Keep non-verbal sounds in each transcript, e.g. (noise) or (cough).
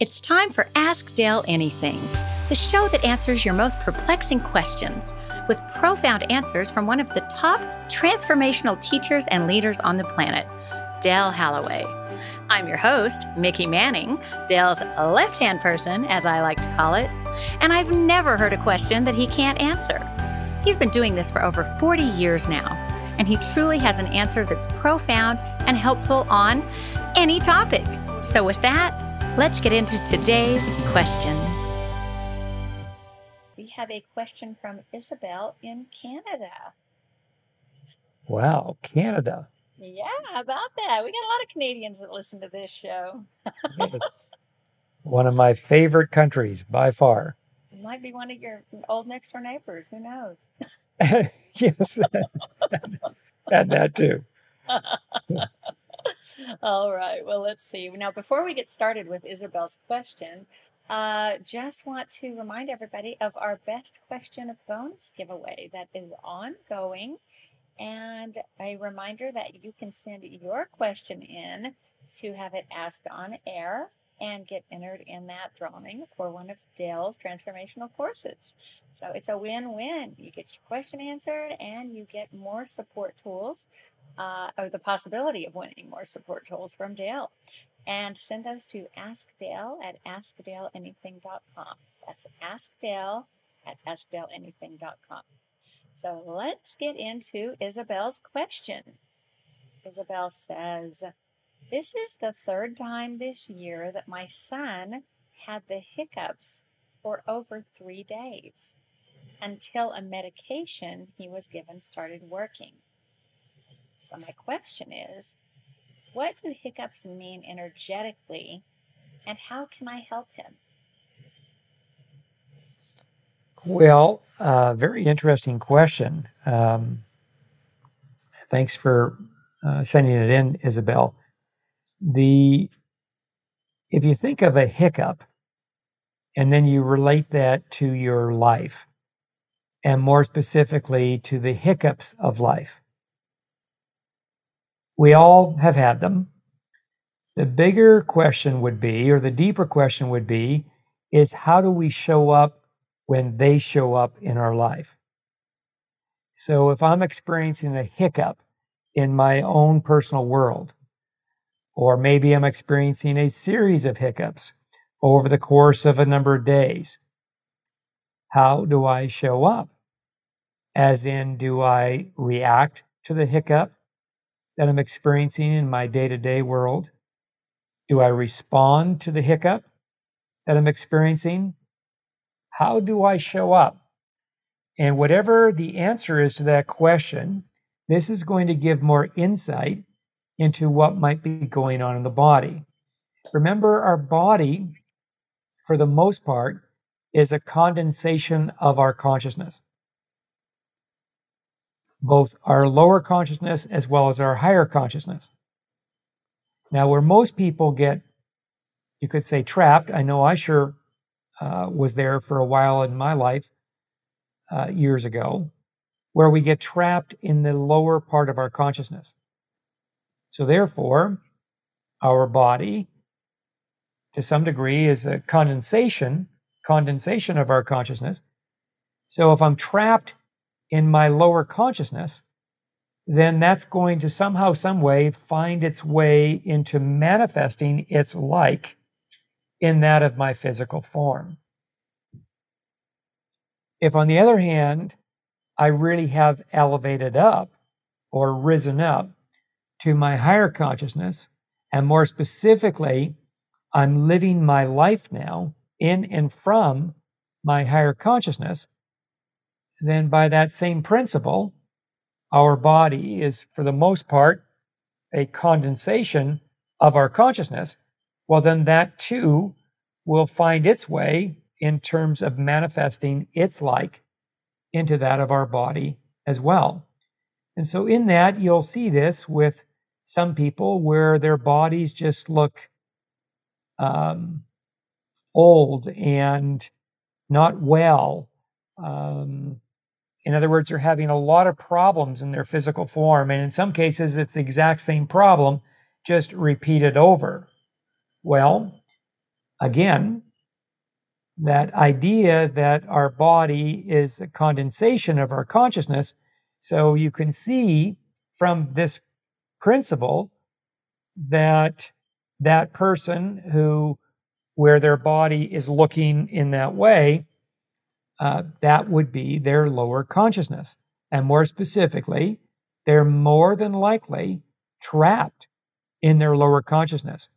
It's time for Ask Dale Anything, the show that answers your most perplexing questions with profound answers from one of the top transformational teachers and leaders on the planet, Dale Halloway. I'm your host, Mickey Manning, Dale's left hand person, as I like to call it, and I've never heard a question that he can't answer. He's been doing this for over 40 years now, and he truly has an answer that's profound and helpful on any topic. So, with that, let's get into today's question. We have a question from Isabel in Canada. Wow, Canada. Yeah, about that? We got a lot of Canadians that listen to this show. It's one of my favorite countries by far. It might be one of your old next door neighbors. Who knows? (laughs) yes, and that too. (laughs) (laughs) All right. Well, let's see. Now, before we get started with Isabel's question, uh, just want to remind everybody of our best question of bonus giveaway that is ongoing. And a reminder that you can send your question in to have it asked on air and get entered in that drawing for one of Dale's transformational courses. So it's a win win. You get your question answered and you get more support tools uh, or the possibility of winning more support tools from Dale. And send those to askdale at askdaleanything.com. That's askdale at askdaleanything.com. So let's get into Isabel's question. Isabel says, This is the third time this year that my son had the hiccups for over three days until a medication he was given started working. So, my question is what do hiccups mean energetically, and how can I help him? Well, uh, very interesting question. Um, thanks for uh, sending it in, Isabel. The if you think of a hiccup, and then you relate that to your life, and more specifically to the hiccups of life, we all have had them. The bigger question would be, or the deeper question would be, is how do we show up when they show up in our life? So if I'm experiencing a hiccup in my own personal world, or maybe I'm experiencing a series of hiccups over the course of a number of days, how do I show up? As in, do I react to the hiccup? That I'm experiencing in my day to day world? Do I respond to the hiccup that I'm experiencing? How do I show up? And whatever the answer is to that question, this is going to give more insight into what might be going on in the body. Remember, our body, for the most part, is a condensation of our consciousness both our lower consciousness as well as our higher consciousness. Now, where most people get, you could say, trapped, I know I sure uh, was there for a while in my life uh, years ago, where we get trapped in the lower part of our consciousness. So, therefore, our body, to some degree, is a condensation, condensation of our consciousness. So, if I'm trapped in my lower consciousness, then that's going to somehow, some way find its way into manifesting its like in that of my physical form. If, on the other hand, I really have elevated up or risen up to my higher consciousness, and more specifically, I'm living my life now in and from my higher consciousness, then by that same principle, our body is, for the most part, a condensation of our consciousness. Well, then that too will find its way in terms of manifesting its like into that of our body as well. And so, in that, you'll see this with some people where their bodies just look um, old and not well. Um, in other words, they're having a lot of problems in their physical form. And in some cases, it's the exact same problem, just repeated over. Well, again, that idea that our body is a condensation of our consciousness. So you can see from this principle that that person who, where their body is looking in that way, uh, that would be their lower consciousness. And more specifically, they're more than likely trapped in their lower consciousness.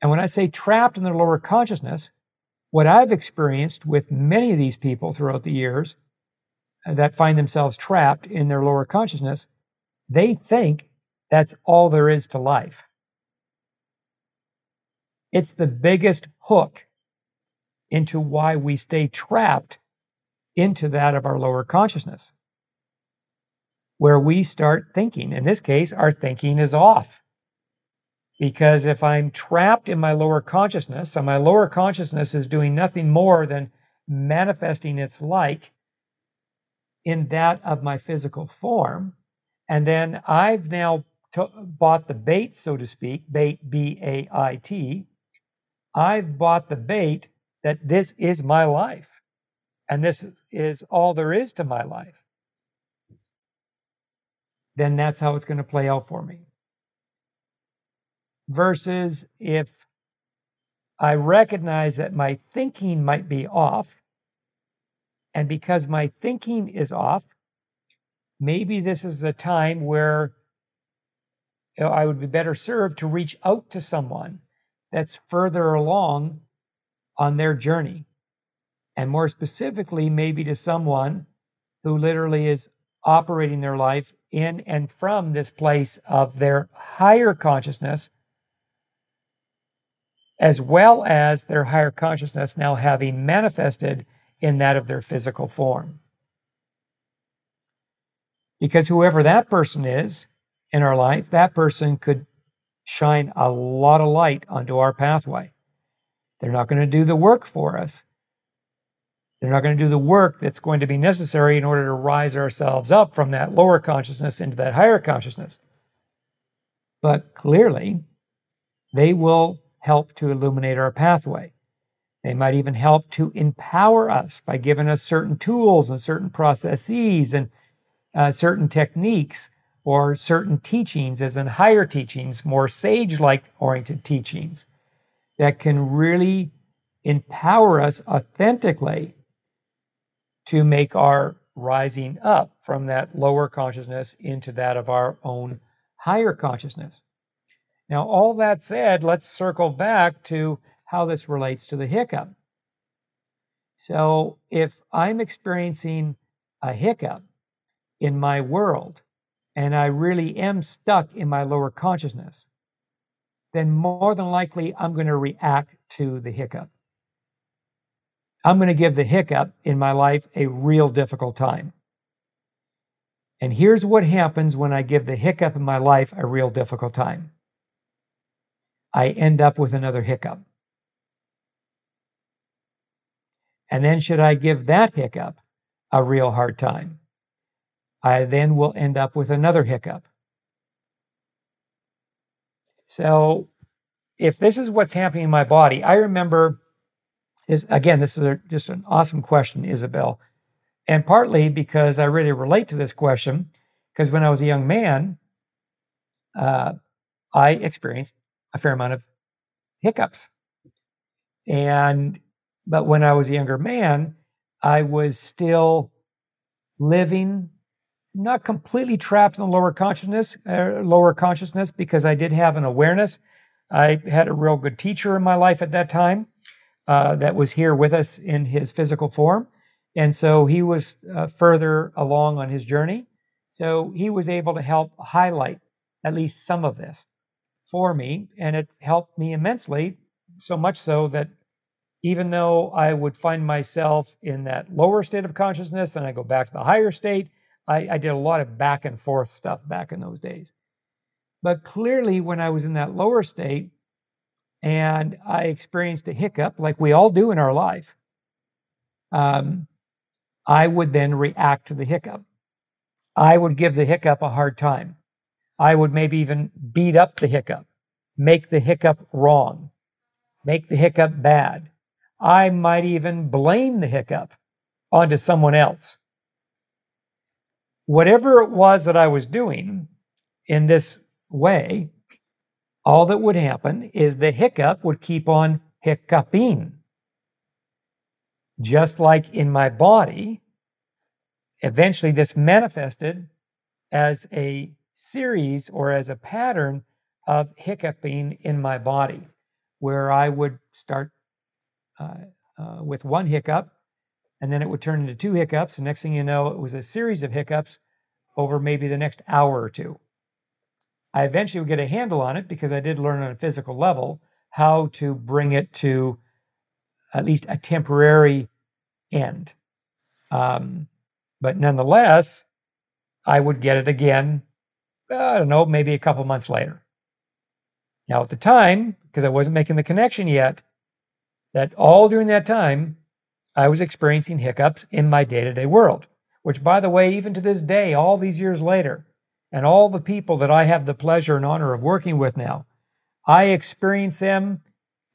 And when I say trapped in their lower consciousness, what I've experienced with many of these people throughout the years that find themselves trapped in their lower consciousness, they think that's all there is to life. It's the biggest hook into why we stay trapped into that of our lower consciousness, where we start thinking. In this case, our thinking is off. Because if I'm trapped in my lower consciousness, and my lower consciousness is doing nothing more than manifesting its like in that of my physical form, and then I've now t- bought the bait, so to speak, bait, B A I T. I've bought the bait that this is my life, and this is all there is to my life. Then that's how it's going to play out for me versus if I recognize that my thinking might be off, and because my thinking is off, maybe this is a time where I would be better served to reach out to someone that's further along on their journey. And more specifically, maybe to someone who literally is operating their life in and from this place of their higher consciousness as well as their higher consciousness now having manifested in that of their physical form. Because whoever that person is in our life, that person could shine a lot of light onto our pathway. They're not going to do the work for us. They're not going to do the work that's going to be necessary in order to rise ourselves up from that lower consciousness into that higher consciousness. But clearly, they will help to illuminate our pathway. They might even help to empower us by giving us certain tools and certain processes and uh, certain techniques or certain teachings, as in higher teachings, more sage like oriented teachings that can really empower us authentically to make our rising up from that lower consciousness into that of our own higher consciousness. Now, all that said, let's circle back to how this relates to the hiccup. So, if I'm experiencing a hiccup in my world and I really am stuck in my lower consciousness, then more than likely I'm going to react to the hiccup. I'm going to give the hiccup in my life a real difficult time. And here's what happens when I give the hiccup in my life a real difficult time I end up with another hiccup. And then, should I give that hiccup a real hard time, I then will end up with another hiccup. So, if this is what's happening in my body, I remember is again, this is a, just an awesome question, Isabel. And partly because I really relate to this question, because when I was a young man, uh, I experienced a fair amount of hiccups. And, but when I was a younger man, I was still living not completely trapped in the lower consciousness, uh, lower consciousness, because I did have an awareness. I had a real good teacher in my life at that time uh, that was here with us in his physical form. And so he was uh, further along on his journey. So he was able to help highlight at least some of this for me, and it helped me immensely. So much so that even though I would find myself in that lower state of consciousness and I go back to the higher state, I, I did a lot of back and forth stuff back in those days. But clearly, when I was in that lower state and I experienced a hiccup, like we all do in our life, um, I would then react to the hiccup. I would give the hiccup a hard time. I would maybe even beat up the hiccup, make the hiccup wrong, make the hiccup bad. I might even blame the hiccup onto someone else. Whatever it was that I was doing in this way, all that would happen is the hiccup would keep on hiccuping. Just like in my body, eventually this manifested as a series or as a pattern of hiccuping in my body, where I would start uh, uh, with one hiccup, and then it would turn into two hiccups. And next thing you know, it was a series of hiccups over maybe the next hour or two. I eventually would get a handle on it because I did learn on a physical level how to bring it to at least a temporary end. Um, but nonetheless, I would get it again, I don't know, maybe a couple months later. Now, at the time, because I wasn't making the connection yet, that all during that time, I was experiencing hiccups in my day to day world, which, by the way, even to this day, all these years later, and all the people that I have the pleasure and honor of working with now, I experience them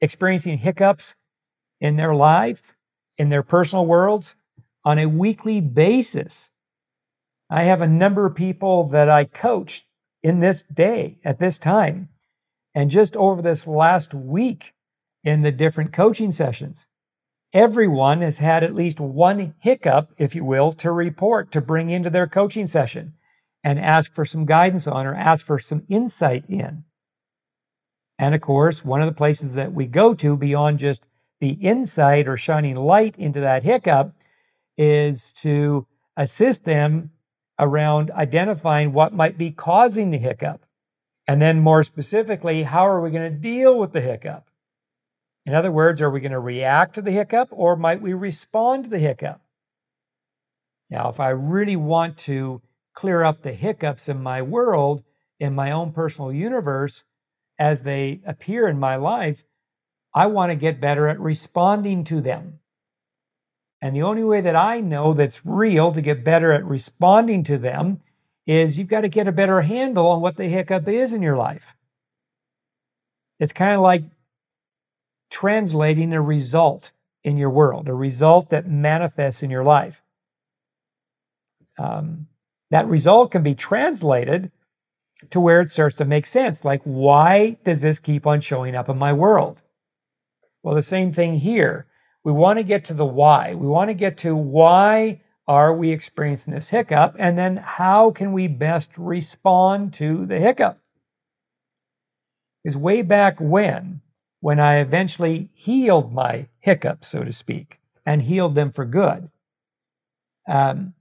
experiencing hiccups in their life, in their personal worlds, on a weekly basis. I have a number of people that I coach in this day at this time. And just over this last week in the different coaching sessions, everyone has had at least one hiccup, if you will, to report to bring into their coaching session and ask for some guidance on or ask for some insight in. And of course, one of the places that we go to beyond just the insight or shining light into that hiccup is to assist them around identifying what might be causing the hiccup. And then, more specifically, how are we going to deal with the hiccup? In other words, are we going to react to the hiccup or might we respond to the hiccup? Now, if I really want to clear up the hiccups in my world, in my own personal universe, as they appear in my life, I want to get better at responding to them. And the only way that I know that's real to get better at responding to them is you've got to get a better handle on what the hiccup is in your life. It's kind of like translating a result in your world, a result that manifests in your life. Um, that result can be translated to where it starts to make sense. Like, why does this keep on showing up in my world? Well, the same thing here. We want to get to the why. We want to get to why are we experiencing this hiccup? And then how can we best respond to the hiccup? Is way back when, when I eventually healed my hiccups, so to speak, and healed them for good, um,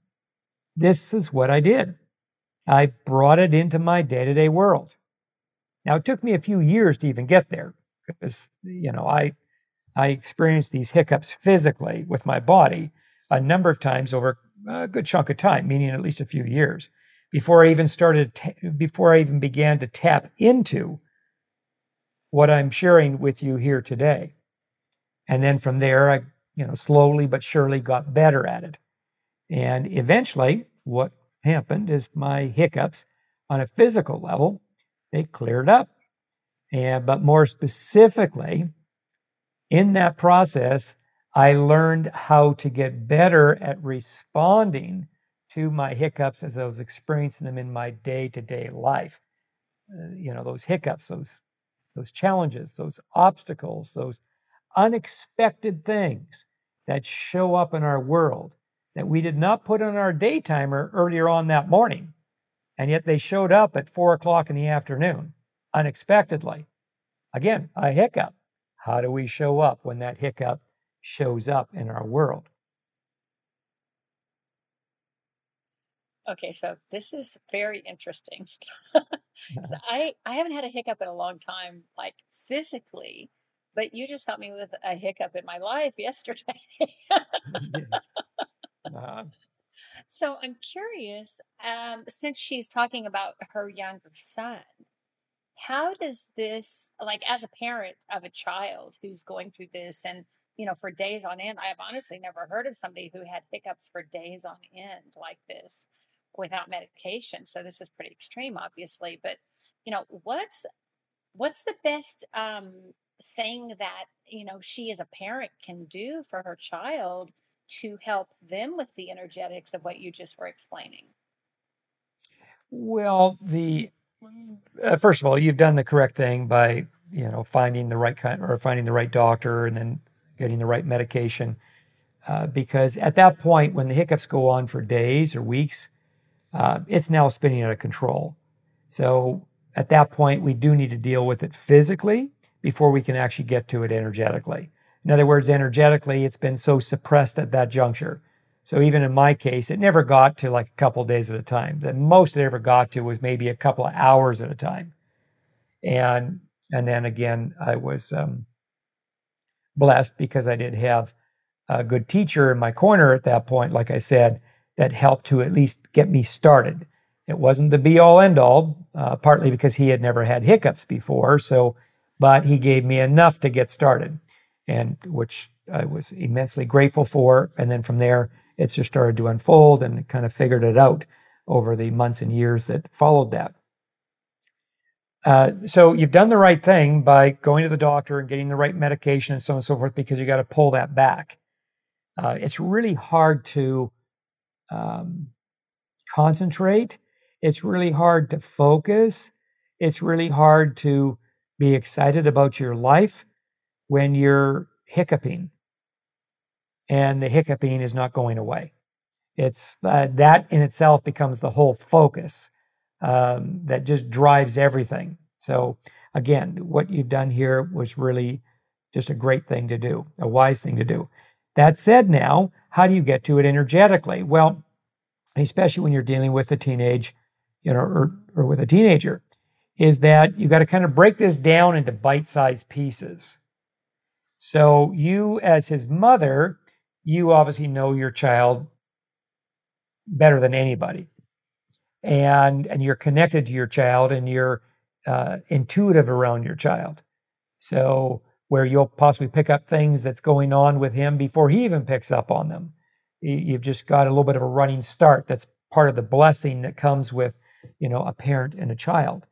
this is what I did. I brought it into my day to day world. Now, it took me a few years to even get there because, you know, I I experienced these hiccups physically with my body a number of times over a good chunk of time, meaning at least a few years, before I even started, before I even began to tap into what I'm sharing with you here today. And then from there, I, you know, slowly but surely got better at it. And eventually, what happened is my hiccups on a physical level, they cleared up. And, but more specifically, in that process, I learned how to get better at responding to my hiccups as I was experiencing them in my day to day life. Uh, you know, those hiccups, those, those challenges, those obstacles, those unexpected things that show up in our world that we did not put on our day timer earlier on that morning. And yet they showed up at four o'clock in the afternoon unexpectedly. Again, a hiccup. How do we show up when that hiccup shows up in our world? Okay, so this is very interesting. so I I haven't had a hiccup in a long time, like physically, but you just helped me with a hiccup in my life (laughs) yesterday. (laughs) uh-huh. (laughs) So I'm curious, um, since she's talking about her younger son, how does this like as a parent of a child who's going through this and you know for days on end i have honestly never heard of somebody who had hiccups for days on end like this without medication so this is pretty extreme obviously but you know what's what's the best um thing that, you know, she as a parent can do for her child to help them with the energetics of what you just were explaining? Well, the uh, first of all, you've done the correct thing by you know finding the right kind or finding the right doctor and then getting the right medication. Uh, because at that point, when the hiccups go on for days or weeks, uh, it's now spinning out of control. So at that point, we do need to deal with it physically before we can actually get to it energetically. In other words, energetically, it's been so suppressed at that juncture. So even in my case, it never got to like a couple days at a time. The most it ever got to was maybe a couple of hours at a time. And and then again, I was um, blessed because I did have a good teacher in my corner at that point, like I said, that helped to at least get me started. It wasn't the be all end all, uh, partly because he had never had hiccups before. So, but he gave me enough to get started, and which I was immensely grateful for. And then from there, it just started to unfold and kind of figured it out over the months and years that followed that. Uh, so you've done the right thing by going to the doctor and getting the right medication and so on and so forth because you got to pull that back. Uh, it's really hard to um, concentrate. It's really hard to focus. It's really hard to be excited about your life when you're hiccuping and the hiccuping is not going away. It's uh, that in itself becomes the whole focus um, that just drives everything. So, again, what you've done here was really just a great thing to do, a wise thing to do. That said, now, how do you get to it energetically? Well, especially when you're dealing with a teenage, you know, or, or with a teenager, is that you've got to kind of break this down into bite sized pieces. So, you, as his mother, you obviously know your child better than anybody. And and you're connected to your child and you're uh, intuitive around your child. So where you'll possibly pick up things that's going on with him before he even picks up on them. You've just got a little bit of a running start that's part of the blessing that comes with you know a parent and a child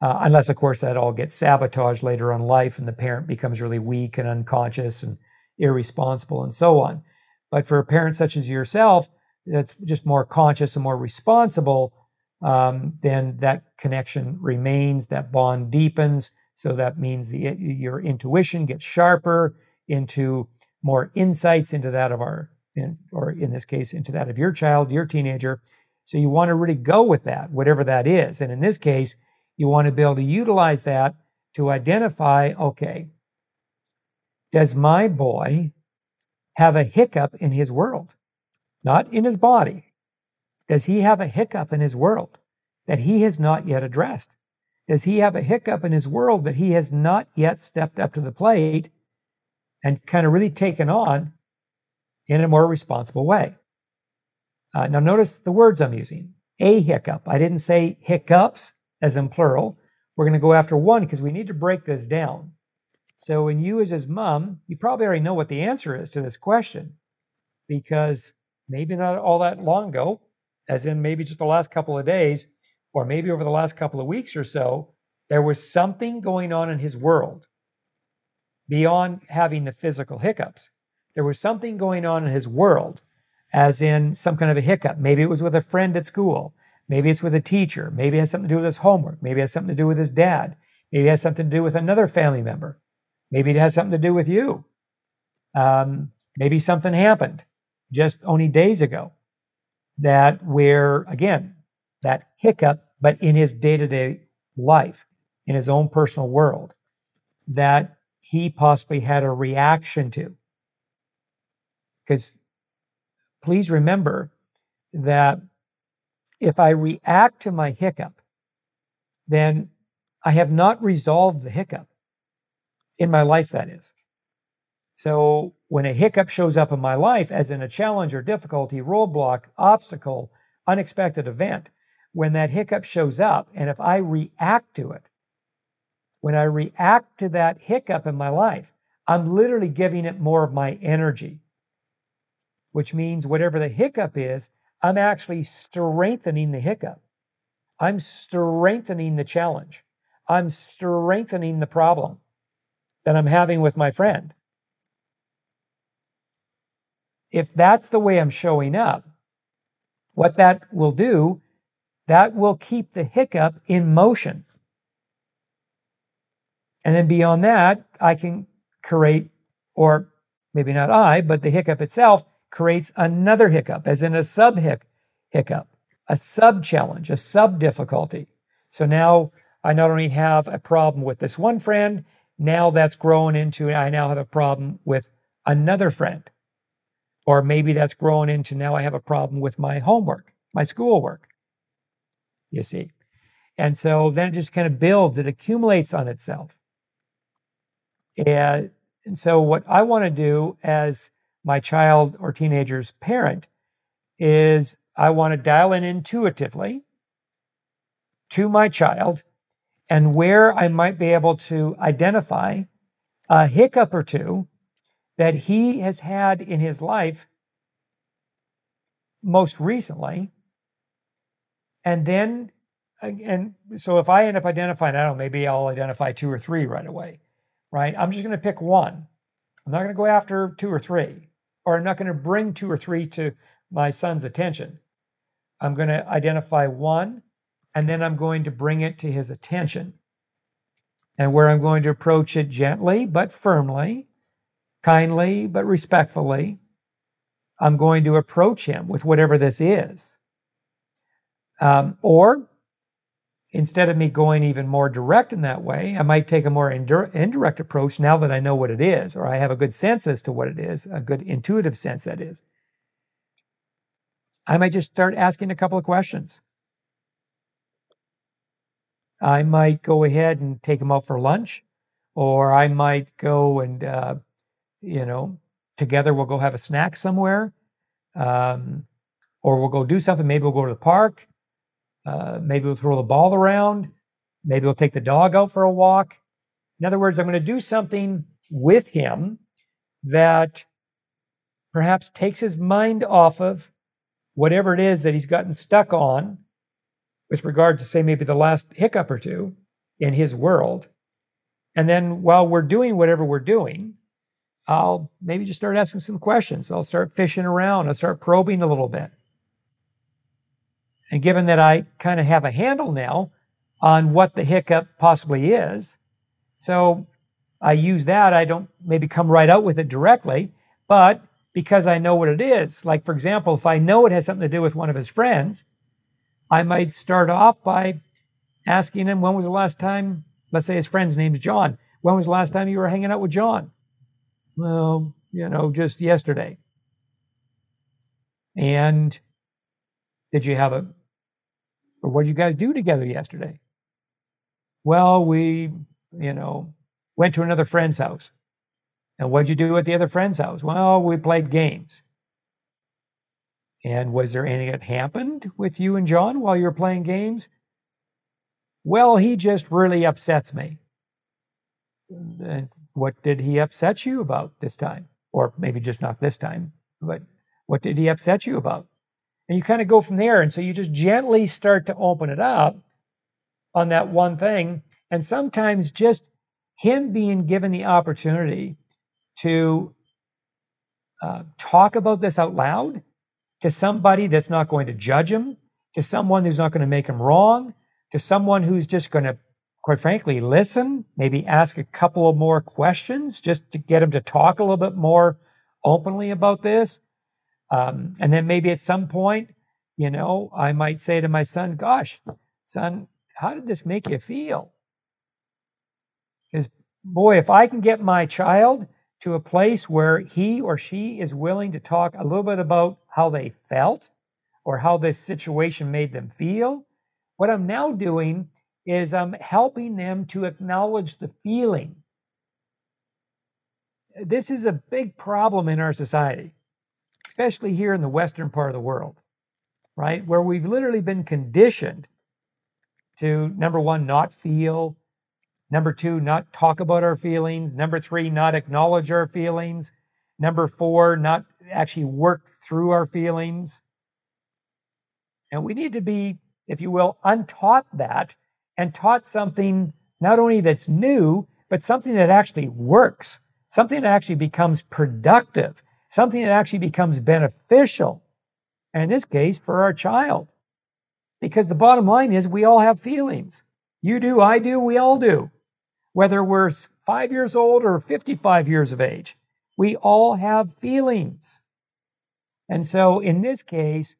uh, unless of course that all gets sabotaged later on life and the parent becomes really weak and unconscious and irresponsible and so on but for a parent such as yourself that's just more conscious and more responsible um, then that connection remains, that bond deepens. So that means the, your intuition gets sharper into more insights into that of our, in, or in this case, into that of your child, your teenager. So you want to really go with that, whatever that is. And in this case, you want to be able to utilize that to identify okay, does my boy have a hiccup in his world? Not in his body, does he have a hiccup in his world that he has not yet addressed? Does he have a hiccup in his world that he has not yet stepped up to the plate and kind of really taken on in a more responsible way? Uh, now, notice the words I'm using a hiccup. I didn't say hiccups as in plural. We're going to go after one because we need to break this down. So, when you, as his mom, you probably already know what the answer is to this question because maybe not all that long ago, as in maybe just the last couple of days, or maybe over the last couple of weeks or so, there was something going on in his world beyond having the physical hiccups. There was something going on in his world, as in some kind of a hiccup. Maybe it was with a friend at school. Maybe it's with a teacher. Maybe it has something to do with his homework. Maybe it has something to do with his dad. Maybe it has something to do with another family member. Maybe it has something to do with you. Um, maybe something happened just only days ago that where, again, that hiccup, but in his day to day life, in his own personal world, that he possibly had a reaction to. Because please remember that if I react to my hiccup, then I have not resolved the hiccup in my life, that is. So when a hiccup shows up in my life, as in a challenge or difficulty, roadblock, obstacle, unexpected event, when that hiccup shows up, and if I react to it, when I react to that hiccup in my life, I'm literally giving it more of my energy, which means whatever the hiccup is, I'm actually strengthening the hiccup. I'm strengthening the challenge. I'm strengthening the problem. that I'm having with my friend. If that's the way I'm showing up, what that will do, that will keep the hiccup in motion. And then beyond that, I can create, or maybe not I, but the hiccup itself creates another hiccup, as in a sub hiccup, a sub challenge, a sub difficulty. So now I not only have a problem with this one friend, now that's grown into I now have a problem with another friend. Or maybe that's grown into now I have a problem with my homework, my schoolwork. You see. And so then it just kind of builds, it accumulates on itself. And, and so, what I want to do as my child or teenager's parent is I want to dial in intuitively to my child and where I might be able to identify a hiccup or two that he has had in his life most recently. And then, and so if I end up identifying, I don't know, maybe I'll identify two or three right away, right? I'm just going to pick one. I'm not going to go after two or three, or I'm not going to bring two or three to my son's attention. I'm going to identify one and then I'm going to bring it to his attention. And where I'm going to approach it gently but firmly, kindly but respectfully, I'm going to approach him with whatever this is. Um, or instead of me going even more direct in that way, I might take a more indirect approach now that I know what it is, or I have a good sense as to what it is, a good intuitive sense that is. I might just start asking a couple of questions. I might go ahead and take them out for lunch, or I might go and, uh, you know, together we'll go have a snack somewhere, um, or we'll go do something. Maybe we'll go to the park. Uh, maybe we'll throw the ball around. Maybe we'll take the dog out for a walk. In other words, I'm going to do something with him that perhaps takes his mind off of whatever it is that he's gotten stuck on with regard to, say, maybe the last hiccup or two in his world. And then while we're doing whatever we're doing, I'll maybe just start asking some questions. I'll start fishing around. I'll start probing a little bit. And given that I kind of have a handle now on what the hiccup possibly is, so I use that. I don't maybe come right out with it directly, but because I know what it is, like for example, if I know it has something to do with one of his friends, I might start off by asking him, when was the last time, let's say his friend's name's John, when was the last time you were hanging out with John? Well, you know, just yesterday. And did you have a, or what did you guys do together yesterday? Well, we, you know, went to another friend's house. And what'd you do at the other friend's house? Well, we played games. And was there anything that happened with you and John while you were playing games? Well, he just really upsets me. And what did he upset you about this time? Or maybe just not this time, but what did he upset you about? And you kind of go from there. And so you just gently start to open it up on that one thing. And sometimes just him being given the opportunity to uh, talk about this out loud to somebody that's not going to judge him, to someone who's not going to make him wrong, to someone who's just going to, quite frankly, listen, maybe ask a couple of more questions just to get him to talk a little bit more openly about this. Um, and then maybe at some point, you know, I might say to my son, Gosh, son, how did this make you feel? Because, boy, if I can get my child to a place where he or she is willing to talk a little bit about how they felt or how this situation made them feel. What I'm now doing is I'm helping them to acknowledge the feeling. This is a big problem in our society, especially here in the Western part of the world, right? Where we've literally been conditioned to, number one, not feel, Number two, not talk about our feelings. Number three, not acknowledge our feelings. Number four, not actually work through our feelings. And we need to be, if you will, untaught that and taught something not only that's new, but something that actually works, something that actually becomes productive, something that actually becomes beneficial. And in this case, for our child. Because the bottom line is we all have feelings. You do, I do, we all do. Whether we're five years old or 55 years of age, we all have feelings. And so in this case,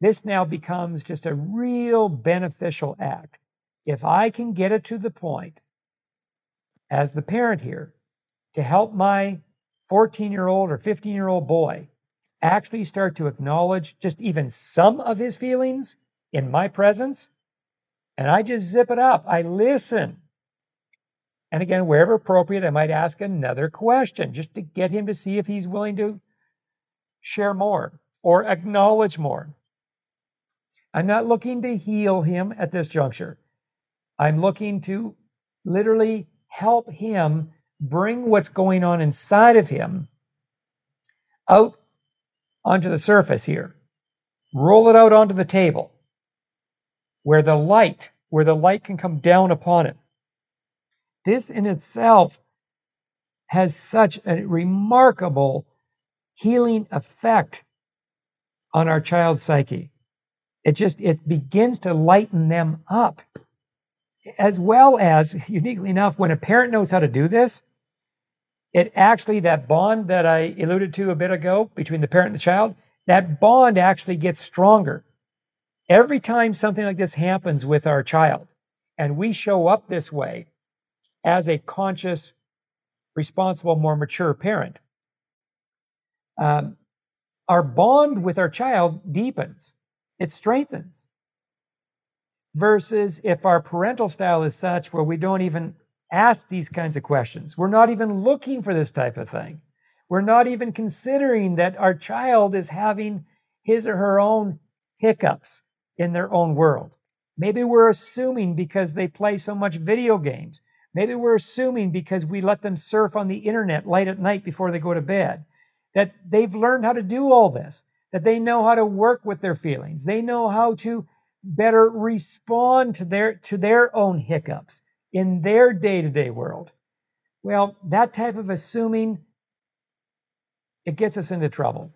this now becomes just a real beneficial act. If I can get it to the point, as the parent here, to help my 14 year old or 15 year old boy actually start to acknowledge just even some of his feelings in my presence, and I just zip it up. I listen. And again, wherever appropriate, I might ask another question just to get him to see if he's willing to share more or acknowledge more. I'm not looking to heal him at this juncture. I'm looking to literally help him bring what's going on inside of him out onto the surface here. Roll it out onto the table where the light, where the light can come down upon it. This in itself has such a remarkable healing effect on our child's psyche. It just, it begins to lighten them up. As well as, (laughs) uniquely enough, when a parent knows how to do this, it actually, that bond that I alluded to a bit ago between the parent and the child, that bond actually gets stronger. Every time something like this happens with our child, and we show up this way as a conscious, responsible, more mature parent, um, our bond with our child deepens, it strengthens. Versus if our parental style is such where we don't even ask these kinds of questions, we're not even looking for this type of thing. We're not even considering that our child is having his or her own hiccups in their own world. Maybe we're assuming because they play so much video games. Maybe we're assuming because we let them surf on the internet late at night before they go to bed that they've learned how to do all this, that they know how to work with their feelings. They know how to better respond to their, to their own hiccups in their day to day world. Well, that type of assuming, it gets us into trouble.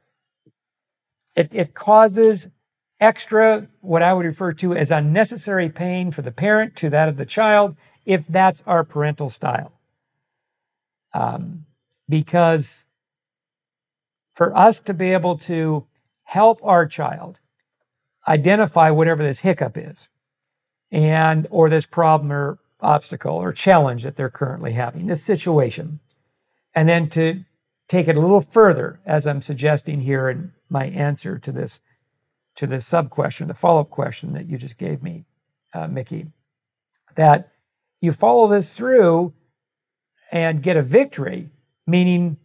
It, it causes extra, what I would refer to as unnecessary pain for the parent to that of the child, if that's our parental style. Um, because for us to be able to help our child identify whatever this hiccup is and or this problem or obstacle or challenge that they're currently having this situation and then to take it a little further as i'm suggesting here in my answer to this to this sub question the follow-up question that you just gave me uh, mickey that you follow this through and get a victory meaning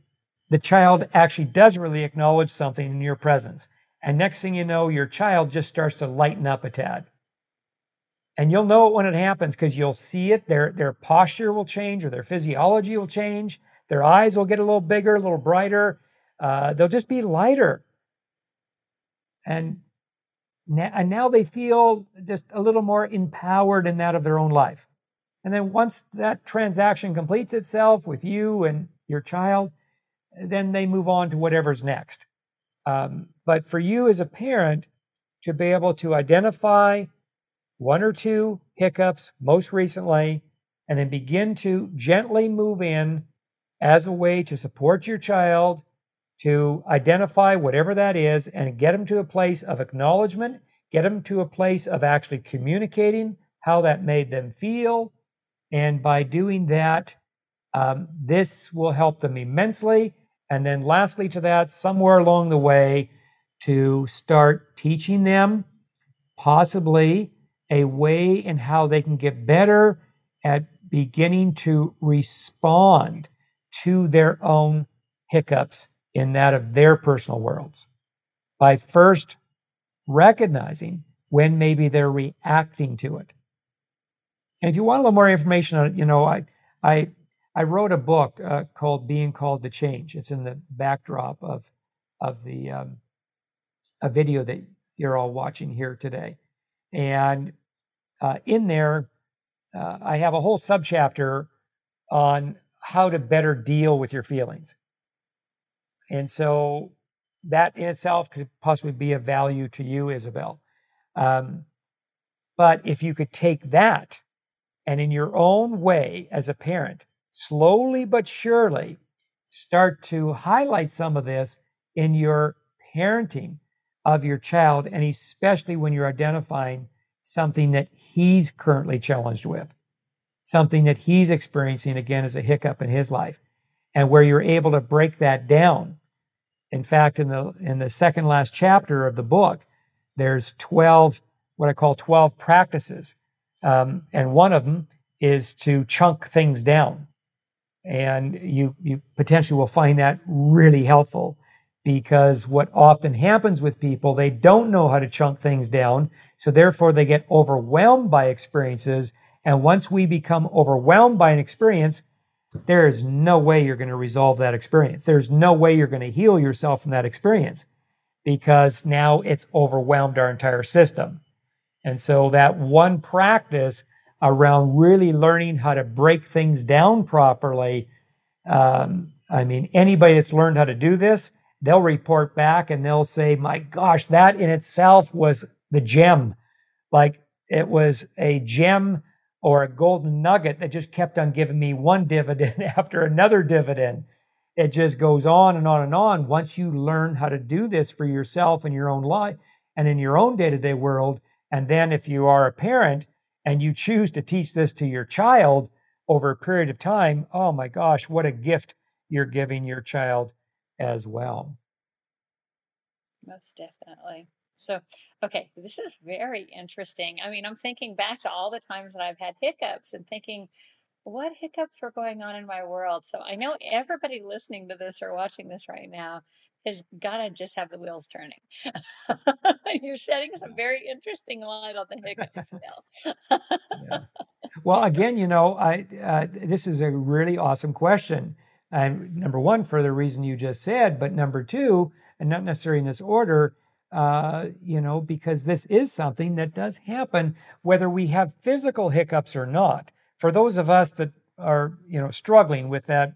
the child actually does really acknowledge something in your presence. And next thing you know, your child just starts to lighten up a tad. And you'll know it when it happens because you'll see it. Their, their posture will change or their physiology will change. Their eyes will get a little bigger, a little brighter. Uh, they'll just be lighter. And now, and now they feel just a little more empowered in that of their own life. And then once that transaction completes itself with you and your child, then they move on to whatever's next. Um, but for you as a parent to be able to identify one or two hiccups most recently, and then begin to gently move in as a way to support your child, to identify whatever that is, and get them to a place of acknowledgement, get them to a place of actually communicating how that made them feel. And by doing that, um, this will help them immensely. And then, lastly, to that, somewhere along the way, to start teaching them possibly a way in how they can get better at beginning to respond to their own hiccups in that of their personal worlds by first recognizing when maybe they're reacting to it. And if you want a little more information on it, you know, I, I I wrote a book uh, called Being Called to Change. It's in the backdrop of, of the um, a video that you're all watching here today. And uh, in there, uh, I have a whole subchapter on how to better deal with your feelings. And so that in itself could possibly be of value to you, Isabel. Um, but if you could take that and in your own way as a parent, slowly but surely start to highlight some of this in your parenting of your child, and especially when you're identifying something that he's currently challenged with, something that he's experiencing again as a hiccup in his life, and where you're able to break that down. In fact, in the in the second last chapter of the book, there's 12 what I call 12 practices, um, and one of them is to chunk things down, and you you potentially will find that really helpful because what often happens with people, they don't know how to chunk things down. So therefore they get overwhelmed by experiences. And once we become overwhelmed by an experience, there is no way you're going to resolve that experience. There's no way you're going to heal yourself from that experience because now it's overwhelmed our entire system. And so that one practice around really learning how to break things down properly. Um, I mean, anybody that's learned how to do this, they'll report back and they'll say, my gosh, that in itself was the gem. Like it was a gem or a golden nugget that just kept on giving me one dividend (laughs) after another dividend. It just goes on and on and on. Once you learn how to do this for yourself in your own life and in your own day to day world, and then if you are a parent and you choose to teach this to your child over a period of time, oh my gosh, what a gift you're giving your child as well. Most definitely. So, okay, this is very interesting. I mean, I'm thinking back to all the times that I've had hiccups and thinking, what hiccups were going on in my world? So, I know everybody listening to this or watching this right now has got to just have the wheels turning. (laughs) You're shedding some very interesting light on the hiccups, (laughs) Bill. yeah. Well, (laughs) again, you know, I uh, this is a really awesome question. And number one, for the reason you just said, but number two, and not necessarily in this order, uh, you know, because this is something that does happen whether we have physical hiccups or not. For those of us that are, you know, struggling with that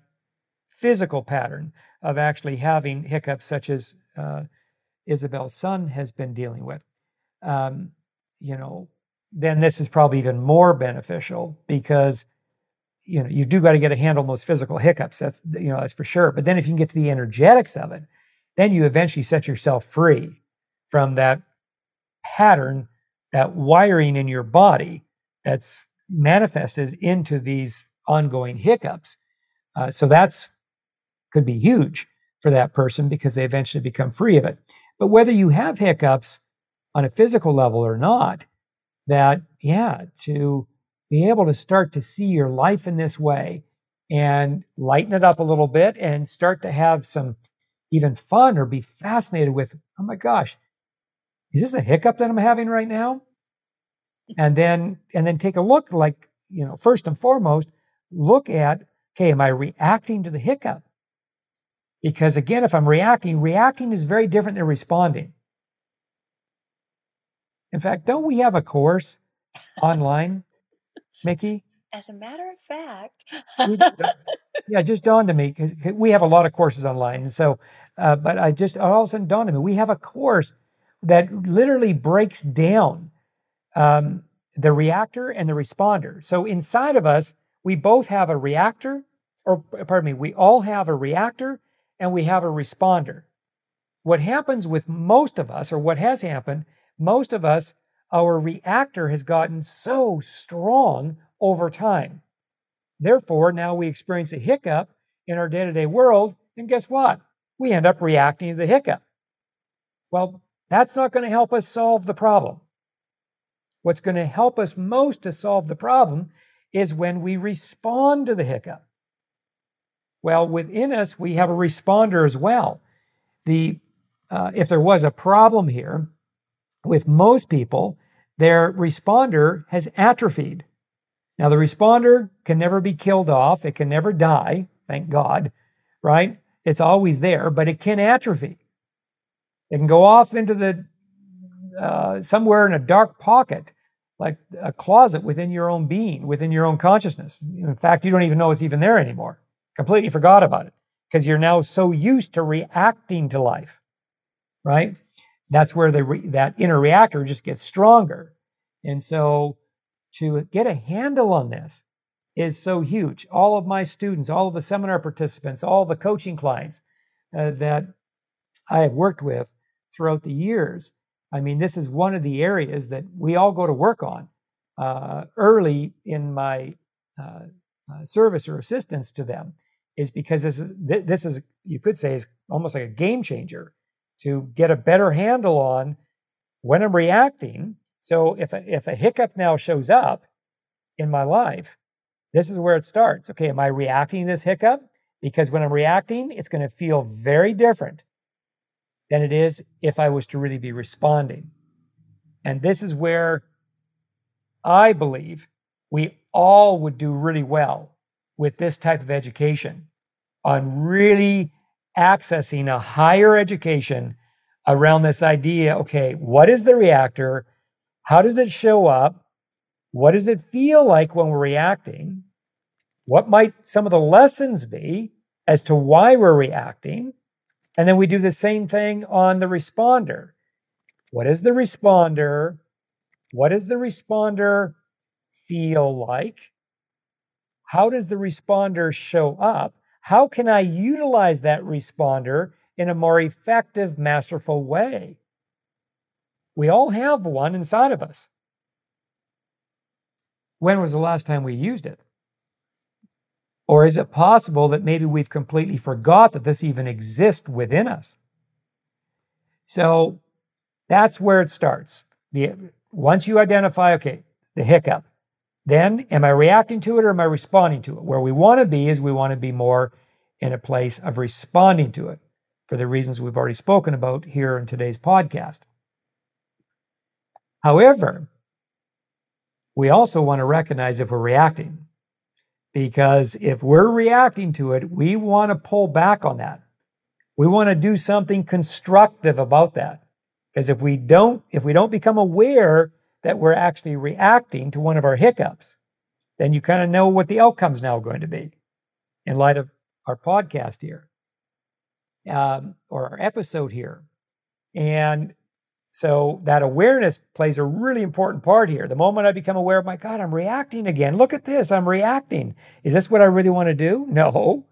physical pattern of actually having hiccups, such as uh, Isabel's son has been dealing with, um, you know, then this is probably even more beneficial because you know you do got to get a handle on those physical hiccups that's you know that's for sure. But then if you can get to the energetics of it then you eventually set yourself free from that pattern that wiring in your body that's manifested into these ongoing hiccups. Uh, so that's could be huge for that person because they eventually become free of it. But whether you have hiccups on a physical level or not that yeah to be able to start to see your life in this way and lighten it up a little bit and start to have some even fun or be fascinated with, oh my gosh, is this a hiccup that I'm having right now? And then, and then take a look like, you know, first and foremost, look at, okay, am I reacting to the hiccup? Because again, if I'm reacting, reacting is very different than responding. In fact, don't we have a course online Mickey? As a matter of fact, yeah, just dawned on me because we have a lot of courses online, and so, uh, but I just all of a sudden dawned on me we have a course that literally breaks down um, the reactor and the responder. So inside of us, we both have a reactor, or pardon me, we all have a reactor and we have a responder. What happens with most of us, or what has happened, most of us our reactor has gotten so strong over time. Therefore, now we experience a hiccup in our day to day world, and guess what? We end up reacting to the hiccup. Well, that's not going to help us solve the problem. What's going to help us most to solve the problem is when we respond to the hiccup. Well, within us, we have a responder as well. The, uh, if there was a problem here, with most people, their responder has atrophied. Now, the responder can never be killed off, it can never die, thank God, right? It's always there, but it can atrophy. It can go off into the uh, somewhere in a dark pocket like a closet within your own being, within your own consciousness. In fact, you don't even know it's even there anymore. Completely forgot about it because you're now so used to reacting to life, right? That's where the re- that inner reactor just gets stronger. And so to get a handle on this is so huge. All of my students, all of the seminar participants, all the coaching clients uh, that I have worked with throughout the years, I mean, this is one of the areas that we all go to work on. Uh, early in my uh, uh service or assistance to them is because this is this is you could say is almost like a game changer to get a better handle on when I'm reacting. So if a, if a hiccup now shows up in my life, this is where it starts. Okay, am I reacting to this hiccup? Because when I'm reacting, it's going to feel very different than it is if I was to really be responding. And this is where I believe we all would do really well with this type of education on really accessing a higher education around this idea okay, what is the reactor? How does it show up? What does it feel like when we're reacting? What might some of the lessons be as to why we're reacting? And then we do the same thing on the responder. What is the responder? What does the responder feel like? How does the responder show up? How can I utilize that responder in a more effective, masterful way? We all have one inside of us. When was the last time we used it? Or is it possible that maybe we've completely forgot that this even exists within us? So that's where it starts. Once you identify, okay, the hiccup, then am I reacting to it or am I responding to it? Where we want to be is we want to be more in a place of responding to it for the reasons we've already spoken about here in today's podcast. However, we also want to recognize if we're reacting, because if we're reacting to it, we want to pull back on that. We want to do something constructive about that. Because if we don't, if we don't become aware that we're actually reacting to one of our hiccups, then you kind of know what the outcome's now going to be in light of our podcast here um, or our episode here. And so that awareness plays a really important part here. The moment I become aware of my God, I'm reacting again. Look at this. I'm reacting. Is this what I really want to do? No.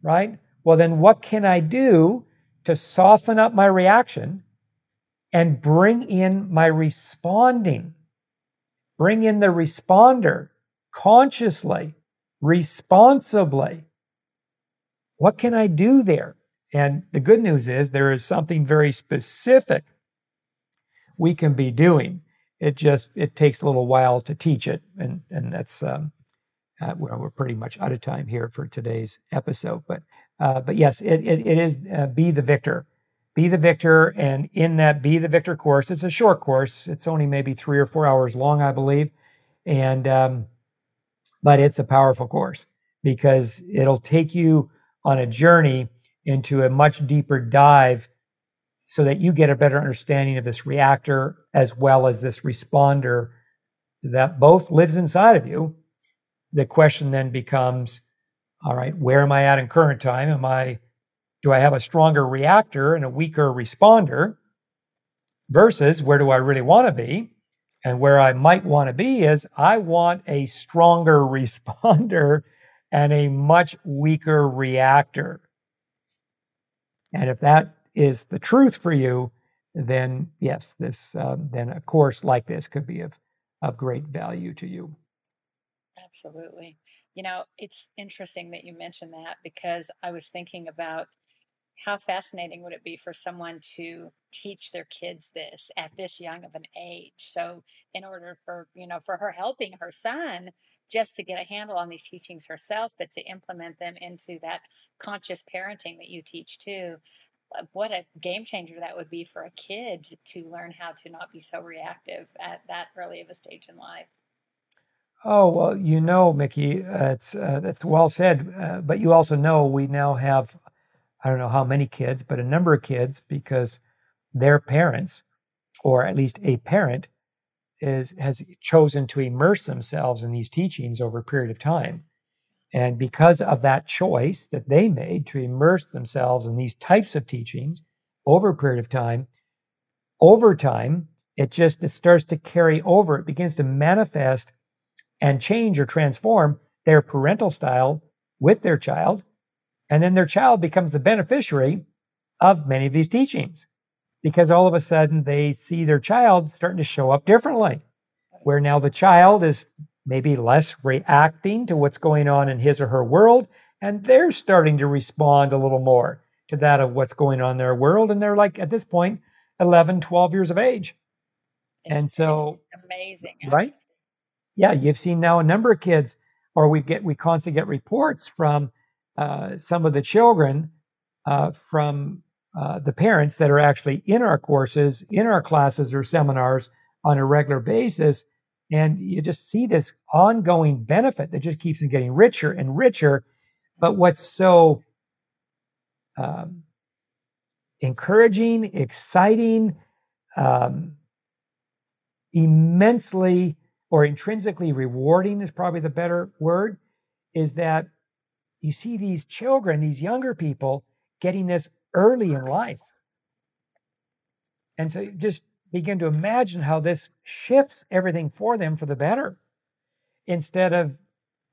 Right? Well, then what can I do to soften up my reaction and bring in my responding. Bring in the responder consciously, responsibly. What can I do there? And the good news is there is something very specific we can be doing. It just it takes a little while to teach it, and and that's um, uh, we're pretty much out of time here for today's episode. But uh, but yes, it it, it is uh, be the victor. Be the Victor. And in that Be the Victor course, it's a short course. It's only maybe three or four hours long, I believe. And, um, but it's a powerful course because it'll take you on a journey into a much deeper dive so that you get a better understanding of this reactor as well as this responder that both lives inside of you. The question then becomes, all right, where am I at in current time? Am I do I have a stronger reactor and a weaker responder? Versus where do I really want to be? And where I might want to be is I want a stronger (laughs) responder and a much weaker reactor. And if that is the truth for you, then yes, this um, then a course like this could be of of great value to you. Absolutely. You know, it's interesting that you mentioned that because I was thinking about how fascinating would it be for someone to teach their kids this at this young of an age so in order for you know for her helping her son just to get a handle on these teachings herself but to implement them into that conscious parenting that you teach too uh, what a game changer that would be for a kid to learn how to not be so reactive at that early of a stage in life Oh well, you know, Mickey, uh, it's uh, that's well said. Uh, but you also know we now have I don't know how many kids, but a number of kids because their parents, or at least a parent, is has chosen to immerse themselves in these teachings over a period of time. And because of that choice that they made to immerse themselves in these types of teachings over a period of time, over time, it just it starts to carry over. It begins to manifest and change or transform their parental style with their child. And then their child becomes the beneficiary of many of these teachings because all of a sudden they see their child starting to show up differently, where now the child is maybe less reacting to what's going on in his or her world, and they're starting to respond a little more to that of what's going on in their world. And they're like, at this point, 11, 12 years of age. It's and so, amazing. right? actually. Yeah, you've seen now a number of kids, or we get we constantly get reports from uh, some of the children uh, from uh, the parents that are actually in our courses, in our classes or seminars on a regular basis, and you just see this ongoing benefit that just keeps on getting richer and richer. But what's so um, encouraging, exciting, um, immensely or intrinsically rewarding is probably the better word, is that you see these children, these younger people, getting this early in life. And so just begin to imagine how this shifts everything for them for the better. Instead of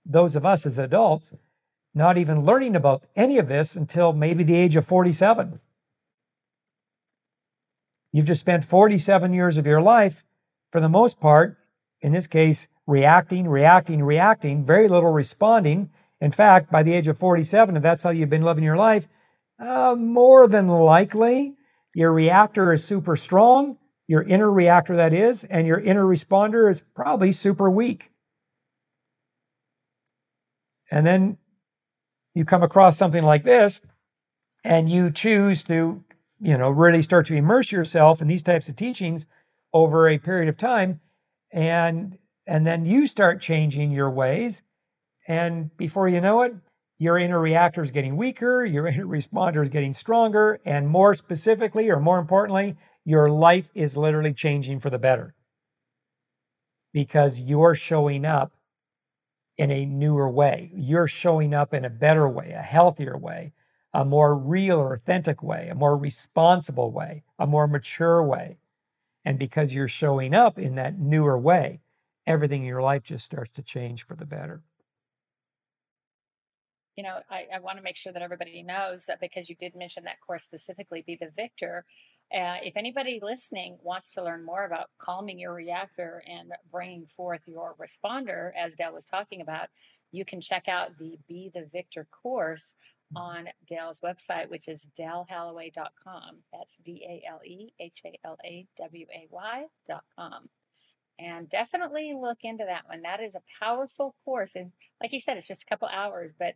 those of us as adults not even learning about any of this until maybe the age of 47. You've just spent 47 years of your life, for the most part, in this case, reacting, reacting, reacting, very little responding. In fact, by the age of 47, if that's how you've been living your life, uh, more than likely, your reactor is super strong, your inner reactor, that is, and your inner responder is probably super weak. And then you come across something like this, and you choose to, you know, really start to immerse yourself in these types of teachings over a period of time, and and then you start changing your ways, and before you know it, your inner reactor is getting weaker, your (laughs) inner responder is getting stronger, and more specifically, or more importantly, your life is literally changing for the better because you're showing up in a newer way. You're showing up in a better way, a healthier way, a more real or authentic way, a more responsible way, a more mature way. And because you're showing up in that newer way, everything in your life just starts to change for the better you know, I, I want to make sure that everybody knows that because you did mention that course specifically, Be the Victor. Uh, if anybody listening wants to learn more about calming your reactor and bringing forth your responder, as Dale was talking about, you can check out the Be the Victor course on Dale's website, which is dalehalaway.com. That's D A L E H A L A W A Y.com. And definitely look into that one. That is a powerful course. And like you said, it's just a couple hours, but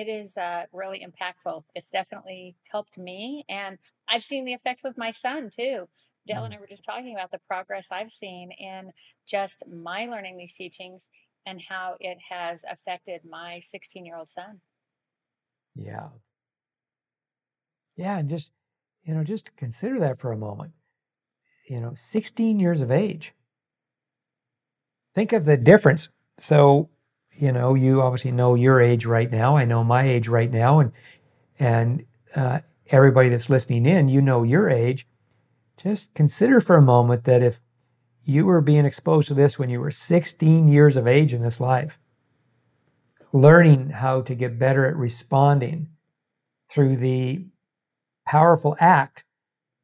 it is uh, really impactful. It's definitely helped me, and I've seen the effects with my son too. Dale and mm. I were just talking about the progress I've seen in just my learning these teachings and how it has affected my 16 year old son. Yeah. Yeah. And just, you know, just consider that for a moment. You know, 16 years of age. Think of the difference. So, you know, you obviously know your age right now. I know my age right now, and and uh, everybody that's listening in, you know your age. Just consider for a moment that if you were being exposed to this when you were 16 years of age in this life, learning how to get better at responding through the powerful act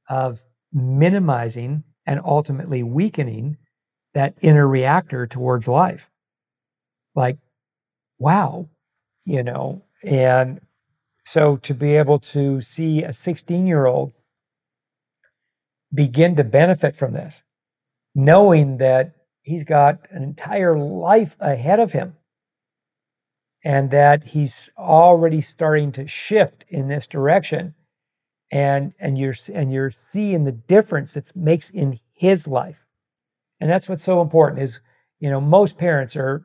of minimizing and ultimately weakening that inner reactor towards life like, wow, you know, and so to be able to see a 16 year old begin to benefit from this, knowing that he's got an entire life ahead of him and that he's already starting to shift in this direction and and you're and you're seeing the difference it makes in his life. And that's what's so important is you know most parents are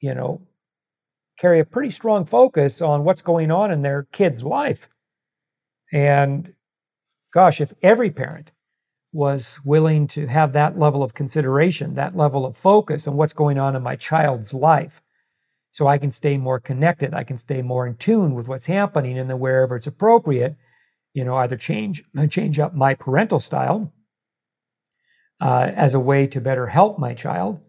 you know, carry a pretty strong focus on what's going on in their kid's life. And gosh, if every parent was willing to have that level of consideration, that level of focus on what's going on in my child's life. So I can stay more connected. I can stay more in tune with what's happening. And then wherever it's appropriate, you know, either change, (clears throat) change up my parental style uh, as a way to better help my child,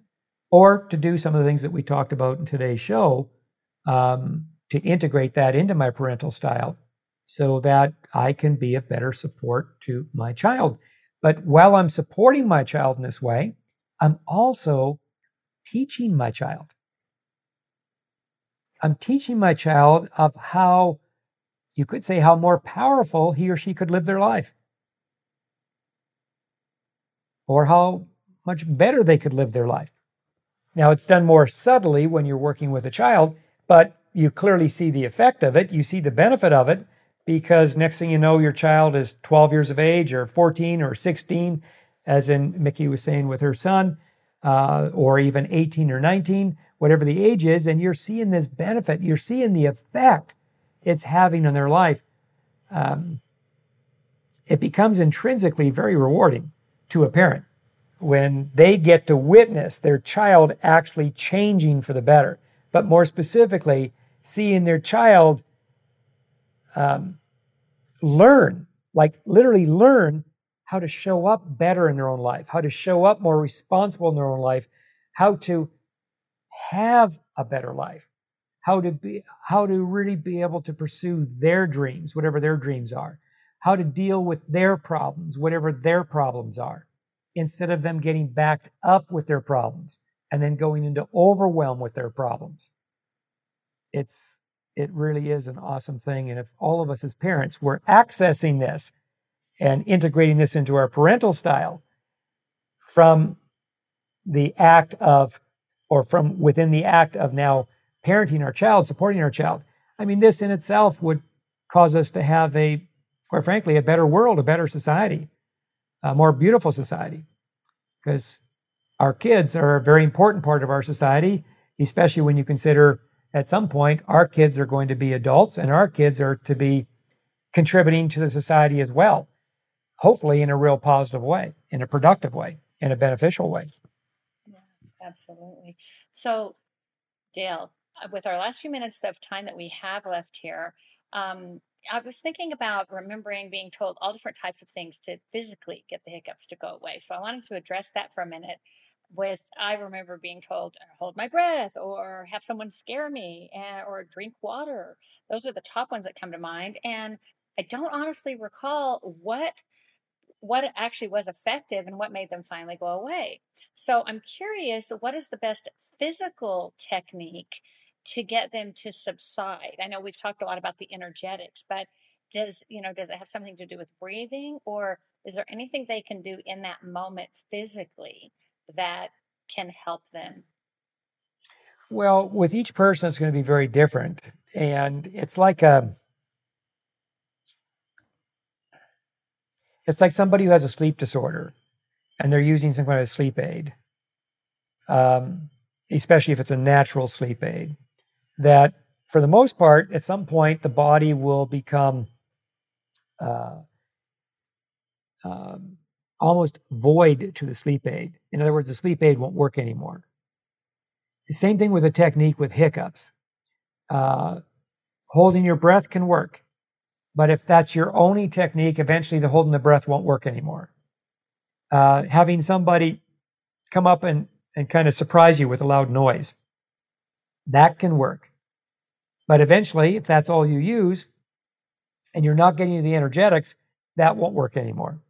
or to do some of the things that we talked about in today's show um, to integrate that into my parental style so that I can be a better support to my child. But while I'm supporting my child in this way, I'm also teaching my child. I'm teaching my child of how, you could say, how more powerful he or she could live their life, or how much better they could live their life. Now, it's done more subtly when you're working with a child, but you clearly see the effect of it. You see the benefit of it because next thing you know, your child is 12 years of age or 14 or 16, as in Mickey was saying with her son, uh, or even 18 or 19, whatever the age is, and you're seeing this benefit, you're seeing the effect it's having on their life. Um, it becomes intrinsically very rewarding to a parent when they get to witness their child actually changing for the better, but more specifically, seeing their child um, learn, like literally learn how to show up better in their own life, how to show up more responsible in their own life, how to have a better life, how to be, how to really be able to pursue their dreams, whatever their dreams are, how to deal with their problems, whatever their problems are, instead of them getting backed up with their problems and then going into overwhelm with their problems. It's it really is an awesome thing. And if all of us as parents were accessing this and integrating this into our parental style from the act of, or from within the act of now parenting our child, supporting our child, I mean, this in itself would cause us to have a, quite frankly, a better world, a better society, a more beautiful society. Because our kids are a very important part of our society, especially when you consider at some point, our kids are going to be adults and our kids are to be contributing to the society as well, hopefully in a real positive way, in a productive way, in a beneficial way. Yeah, absolutely. So, Dale, with our last few minutes of time that we have left here, um, I was thinking about remembering being told all different types of things to physically get the hiccups to go away. So I wanted to address that for a minute with I remember being told uh, hold my breath or have someone scare me eh, or drink water. Those are the top ones that come to mind and I don't honestly recall what what actually was effective and what made them finally go away. So I'm curious what is the best physical technique to get them to subside? I know we've talked a lot about the energetics, but does you know does it have something to do with breathing or is there anything they can do in that moment physically that can help them? Well, with each person, it's going to be very different. And it's like a, it's like somebody who has a sleep disorder and they're using some kind of sleep aid, um, especially if it's a natural sleep aid, that for the most part, at some point, the body will become uh, um, almost void to the sleep aid. In other words, the sleep aid won't work anymore. The same thing with a technique with hiccups. Uh, holding your breath can work, but if that's your only technique, eventually the holding the breath won't work anymore. Uh, having somebody come up and, and kind of surprise you with a loud noise, that can work. But eventually, if that's all you use and you're not getting the energetics, that won't work anymore.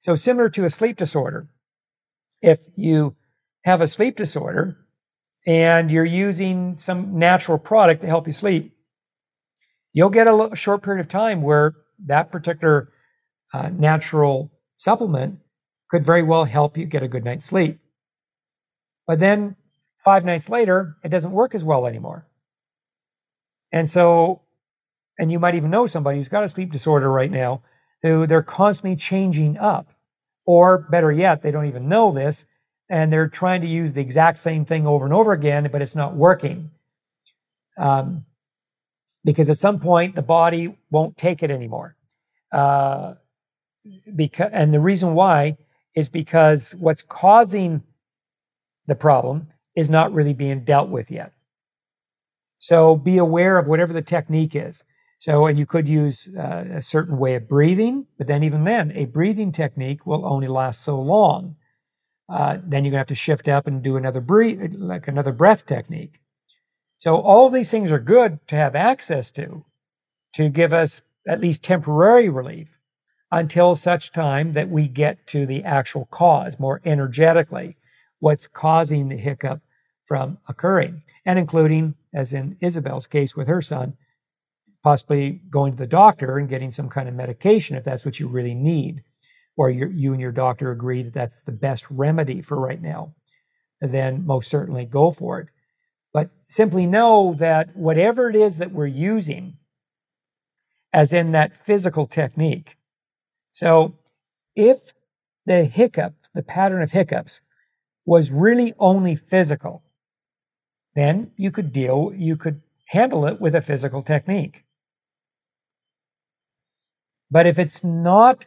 So, similar to a sleep disorder, if you have a sleep disorder and you're using some natural product to help you sleep, you'll get a short period of time where that particular uh, natural supplement could very well help you get a good night's sleep. But then five nights later, it doesn't work as well anymore. And so, and you might even know somebody who's got a sleep disorder right now who they're constantly changing up. Or better yet, they don't even know this and they're trying to use the exact same thing over and over again, but it's not working. Um, because at some point, the body won't take it anymore. Uh, because, and the reason why is because what's causing the problem is not really being dealt with yet. So be aware of whatever the technique is. So, and you could use uh, a certain way of breathing, but then even then, a breathing technique will only last so long. Uh, then you're gonna have to shift up and do another breathe, like another breath technique. So all these things are good to have access to, to give us at least temporary relief until such time that we get to the actual cause more energetically, what's causing the hiccup from occurring, and including, as in Isabel's case with her son, possibly going to the doctor and getting some kind of medication if that's what you really need, or you and your doctor agree that that's the best remedy for right now, then most certainly go for it. But simply know that whatever it is that we're using, as in that physical technique, so if the hiccup, the pattern of hiccups, was really only physical, then you could deal, you could handle it with a physical technique. But if it's not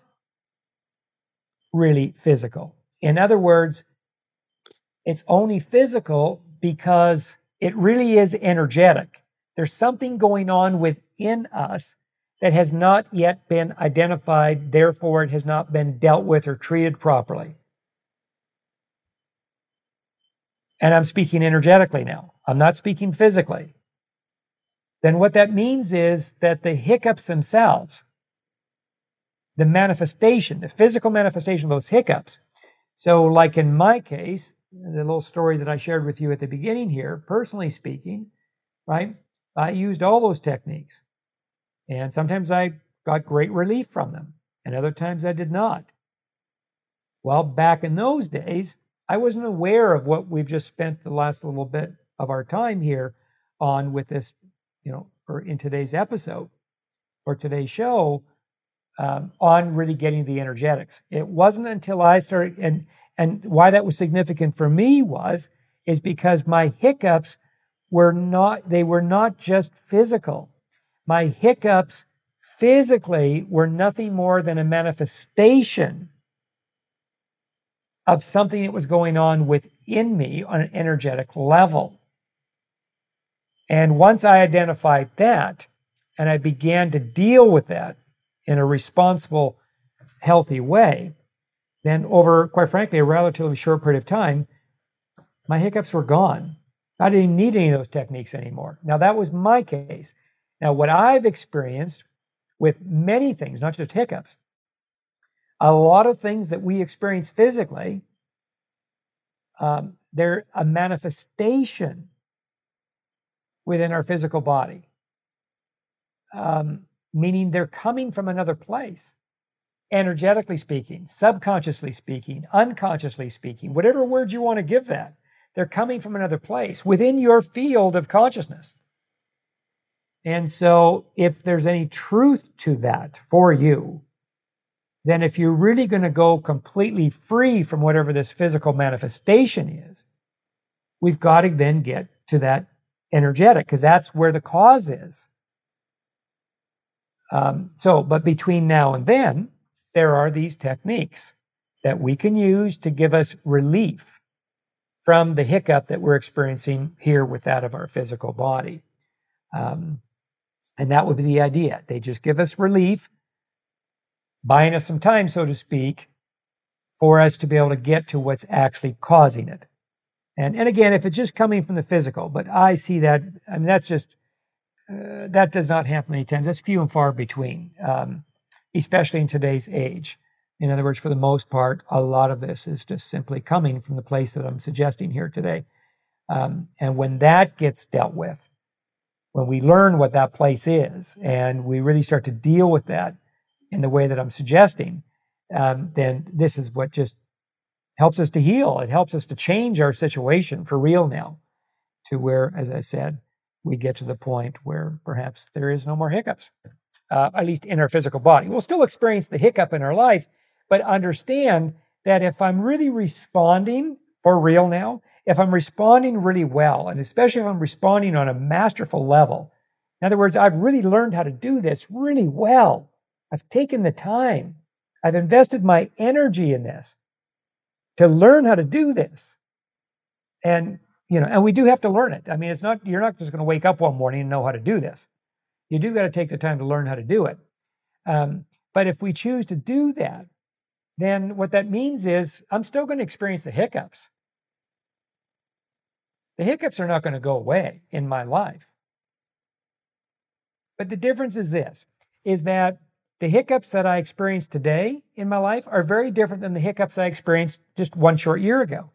really physical, in other words, it's only physical because it really is energetic. There's something going on within us that has not yet been identified, therefore, it has not been dealt with or treated properly. And I'm speaking energetically now, I'm not speaking physically. Then what that means is that the hiccups themselves, the manifestation, the physical manifestation of those hiccups. So, like in my case, the little story that I shared with you at the beginning here, personally speaking, right? I used all those techniques. And sometimes I got great relief from them, and other times I did not. Well, back in those days, I wasn't aware of what we've just spent the last little bit of our time here on with this, you know, or in today's episode or today's show um, on really getting the energetics. It wasn't until I started, and and why that was significant for me was is because my hiccups were not they were not just physical my hiccups physically were nothing more than a manifestation of something that was going on within me on an energetic level. And once I identified that and I began to deal with that in a responsible, healthy way, then over, quite frankly, a relatively short period of time, my hiccups were gone. I didn't need any of those techniques anymore. Now, that was my case. Now, what I've experienced with many things, not just hiccups, a lot of things that we experience physically, um, they're a manifestation within our physical body, um, meaning they're coming from another place, energetically speaking, subconsciously speaking, unconsciously speaking, whatever word you want to give that. They're coming from another place within your field of consciousness. And so, if there's any truth to that for you, then if you're really going to go completely free from whatever this physical manifestation is, we've got to then get to that energetic because that's where the cause is. Um, so, but between now and then, there are these techniques that we can use to give us relief from the hiccup that we're experiencing here with that of our physical body. Um, and that would be the idea. They just give us relief, buying us some time, so to speak, for us to be able to get to what's actually causing it. And, and again, if it's just coming from the physical, but I see that, I mean, that's just, uh, that does not happen many times. That's few and far between, um, especially in today's age. In other words, for the most part, a lot of this is just simply coming from the place that I'm suggesting here today. Um, and when that gets dealt with, when we learn what that place is and we really start to deal with that in the way that I'm suggesting, um, then this is what just helps us to heal. It helps us to change our situation for real now to where, as I said, we get to the point where perhaps there is no more hiccups, uh, at least in our physical body. We'll still experience the hiccup in our life, but understand that if I'm really responding for real now, if I'm responding really well, and especially if I'm responding on a masterful level, in other words, I've really learned how to do this really well. I've taken the time. I've invested my energy in this. to learn how to do this. And you know, and we do have to learn it. I mean, it's not you're not just going to wake up one morning and know how to do this. You do got to take the time to learn how to do it. Um, but if we choose to do that, then what that means is I'm still going to experience the hiccups. The hiccups are not going to go away in my life. But the difference is this is that the hiccups that I experience today in my life are very different than the hiccups I experienced just one short year ago.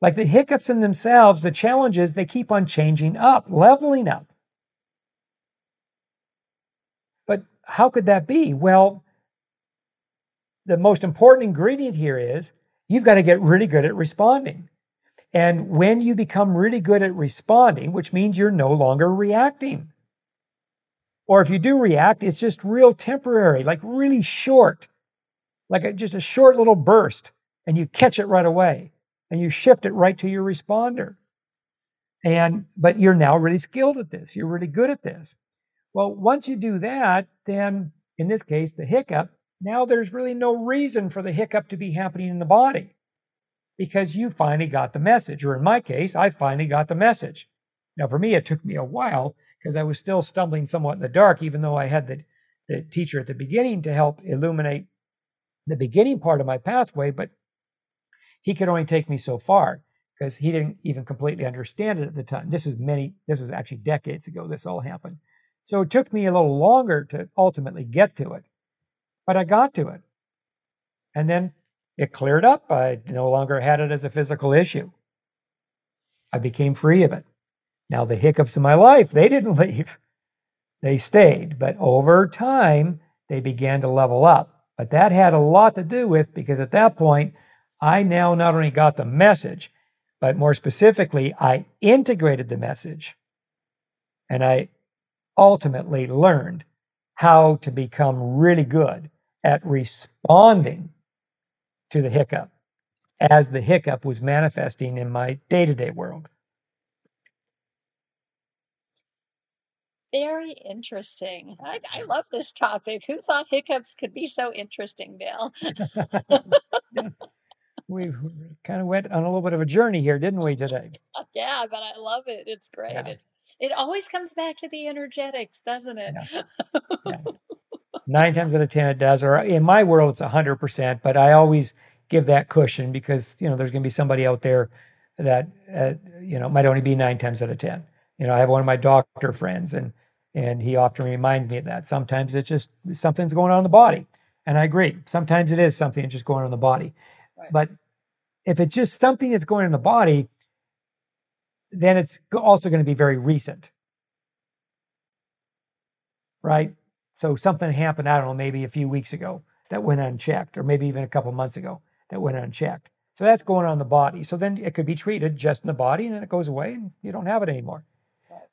Like the hiccups in themselves, the challenges, they keep on changing up, leveling up. But how could that be? Well, the most important ingredient here is you've got to get really good at responding. And when you become really good at responding, which means you're no longer reacting, or if you do react, it's just real temporary, like really short, like a, just a short little burst, and you catch it right away and you shift it right to your responder. And, but you're now really skilled at this. You're really good at this. Well, once you do that, then in this case, the hiccup, now there's really no reason for the hiccup to be happening in the body because you finally got the message. Or in my case, I finally got the message. Now, for me, it took me a while because I was still stumbling somewhat in the dark, even though I had the, the teacher at the beginning to help illuminate the beginning part of my pathway. But he could only take me so far because he didn't even completely understand it at the time. This was many, this was actually decades ago, this all happened. So it took me a little longer to ultimately get to it, but I got to it. And then it cleared up. I no longer had it as a physical issue. I became free of it. Now, the hiccups in my life, they didn't (laughs) leave, they stayed. But over time, they began to level up. But that had a lot to do with because at that point, I now not only got the message, but more specifically, I integrated the message and I ultimately learned how to become really good at responding to the hiccup as the hiccup was manifesting in my day to day world. Very interesting. I, I, love this topic. Who thought hiccups could be so interesting, Bill? yeah (laughs) we kind of went on a little bit of a journey here, didn't we today? (laughs) Yeah, but I love it. It's great. Yeah. It, it always comes back to the energetics, doesn't it? Yeah. (laughs) Nine times out of ten, it does. Or in my world, it's hundred percent. But I always give that cushion because you know there's going to be somebody out there that uh, you know might only be nine times out of ten. You know, I have one of my doctor friends, and and he often reminds me of that. Sometimes it's just something's going on in the body, and I agree. Sometimes it is something just going on in the body. But if it's just something that's going on in the body, then it's also going to be very recent. Right? So something happened, I don't know, maybe a few weeks ago that went unchecked, or maybe even a couple months ago that went unchecked. So that's going on in the body. So then it could be treated just in the body and then it goes away and you don't have it anymore.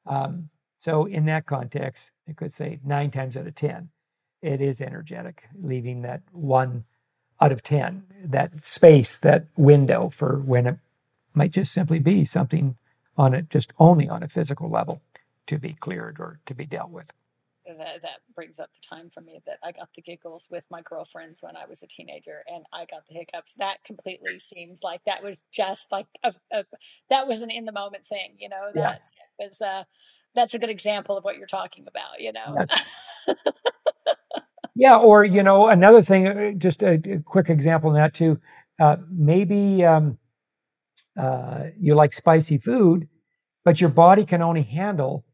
Um, so in that context, you could say nine times out of 10, it is energetic, leaving that one out of 10, that space, that window for when it might just simply be something on it, just only on a physical level to be cleared or to be dealt with. That, that brings up the time for me that I got the giggles with my girlfriends when I was a teenager and I got the hiccups. That completely seemed like that was just like a, a that was an in the moment thing, you know, that. Was uh that's a good example of what you're talking about, you know. (laughs) Yeah, or you know, another thing, uh, just a, a quick example in that too. Uh, maybe um, uh, you like spicy food, but your body can only handle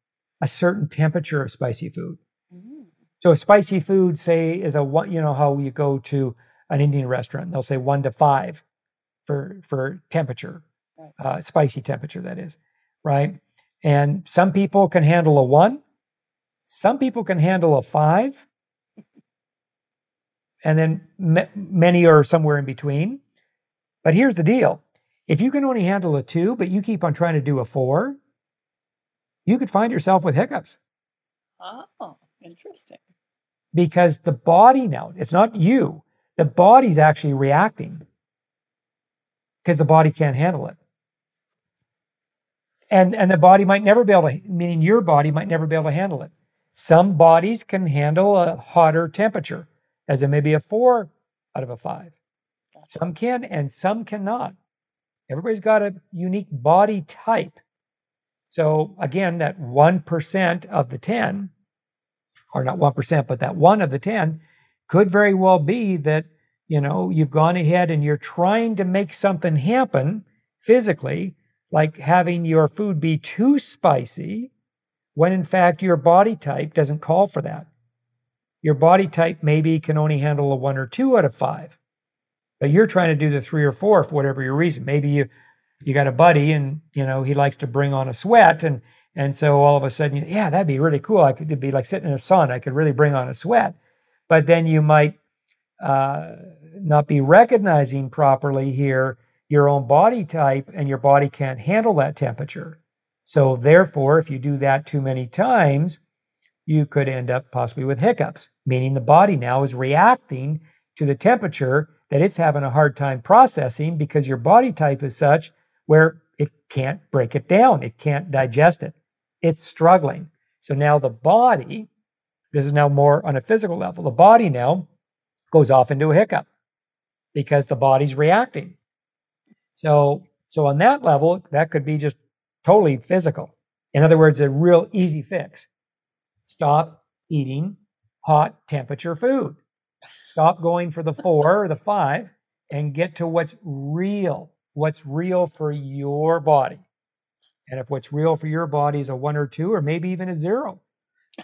a certain temperature of spicy food. Mm-hmm. So, spicy food, say, is a one. You know how you go to an Indian restaurant, they'll say one to five for for temperature, right. uh, spicy temperature. That is right. And some people can handle a one. Some people can handle a five and then many are somewhere in between. But here's the deal if you can only handle a two, but you keep on trying to do a four, you could find yourself with hiccups. Oh, interesting. Because the body now, it's not you, the body's actually reacting because the body can't handle it. And, and the body might never be able to, meaning your body might never be able to handle it. Some bodies can handle a hotter temperature as it may be a four out of a five. Some can and some cannot. Everybody's got a unique body type. So again, that 1% of the 10, or not 1%, but that one of the 10 could very well be that, you know, you've gone ahead and you're trying to make something happen physically, like having your food be too spicy, when in fact your body type doesn't call for that. Your body type maybe can only handle a one or two out of five, but you're trying to do the three or four for whatever your reason. Maybe you you got a buddy and you know he likes to bring on a sweat and and so all of a sudden you, yeah that'd be really cool i could be like sitting in the sun i could really bring on a sweat but then you might uh, not be recognizing properly here your own body type and your body can't handle that temperature so therefore if you do that too many times you could end up possibly with hiccups meaning the body now is reacting to the temperature that it's having a hard time processing because your body type is such where it can't break it down, it can't digest it. It's struggling. So now the body, this is now more on a physical level, the body now goes off into a hiccup because the body's reacting. So, so on that level, that could be just totally physical. In other words, a real easy fix. Stop eating hot temperature food. Stop going for the four or the five and get to what's real what's real for your body. And if what's real for your body is a one or two, or maybe even a zero,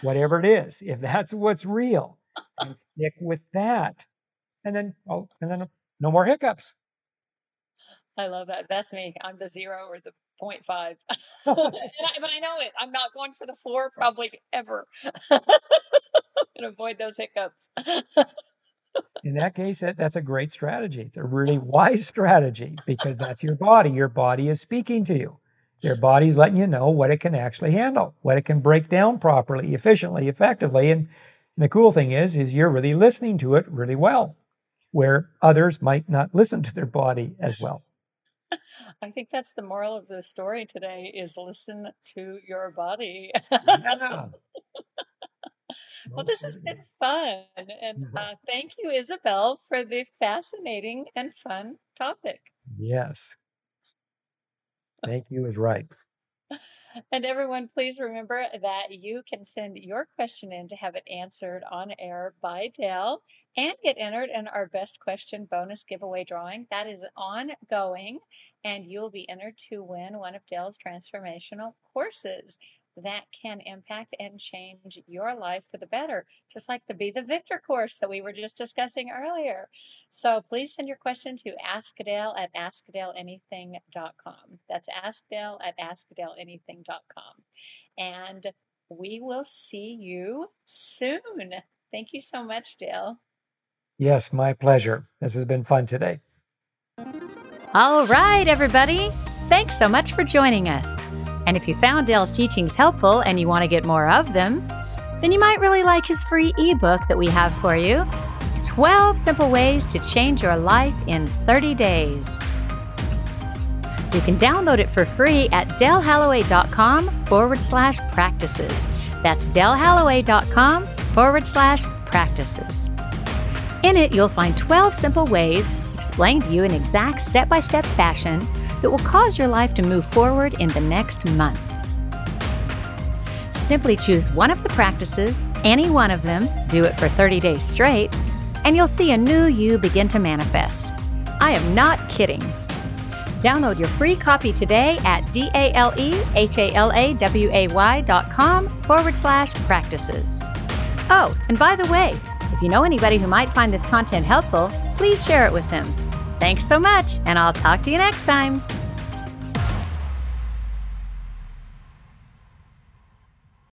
whatever it is, if that's what's real, and stick with that. And then, oh, and then no more hiccups. I love that. That's me. I'm the zero or the 0.5. (laughs) (laughs) I, but I know it. I'm not going for the four probably ever. (laughs) and avoid those hiccups in that case, that, that's a great strategy. It's a really wise strategy because that's your body. Your body is speaking to you. Your body's letting you know what it can actually handle, what it can break down properly, efficiently, effectively. And, and the cool thing is, is you're really listening to it really well, where others might not listen to their body as well. I think that's the moral of the story today is listen to your body. yeah (laughs) well, this has been fun. And uh, thank you, Isabel, for the fascinating and fun topic. Yes. Thank you is right. And everyone, please remember that you can send your question in to have it answered on air by Dale and get entered in our best question bonus giveaway drawing. That is ongoing, and you'll be entered to win one of Dale's transformational courses that can impact and change your life for the better, just like the Be the Victor course that we were just discussing earlier. So please send your question to askadale at askadaleanything.com. That's askdale at askadaleanything.com. And we will see you soon. Thank you so much, Dale. Yes, my pleasure. This has been fun today. All right, everybody. Thanks so much for joining us. And if you found Dale's teachings helpful and you want to get more of them, then you might really like his free ebook that we have for you 12 Simple Ways to Change Your Life in 30 Days. You can download it for free at dalehalaway.com forward slash practices. That's dalehalaway.com forward slash practices. In it, you'll find 12 simple ways, explained to you in exact step by step fashion, that will cause your life to move forward in the next month. Simply choose one of the practices, any one of them, do it for 30 days straight, and you'll see a new you begin to manifest. I am not kidding. Download your free copy today at D-A-L-E-H-A-L-A-W-A-Y.com forward slash practices. Oh, and by the way, if you know anybody who might find this content helpful, please share it with them. Thanks so much, and I'll talk to you next time.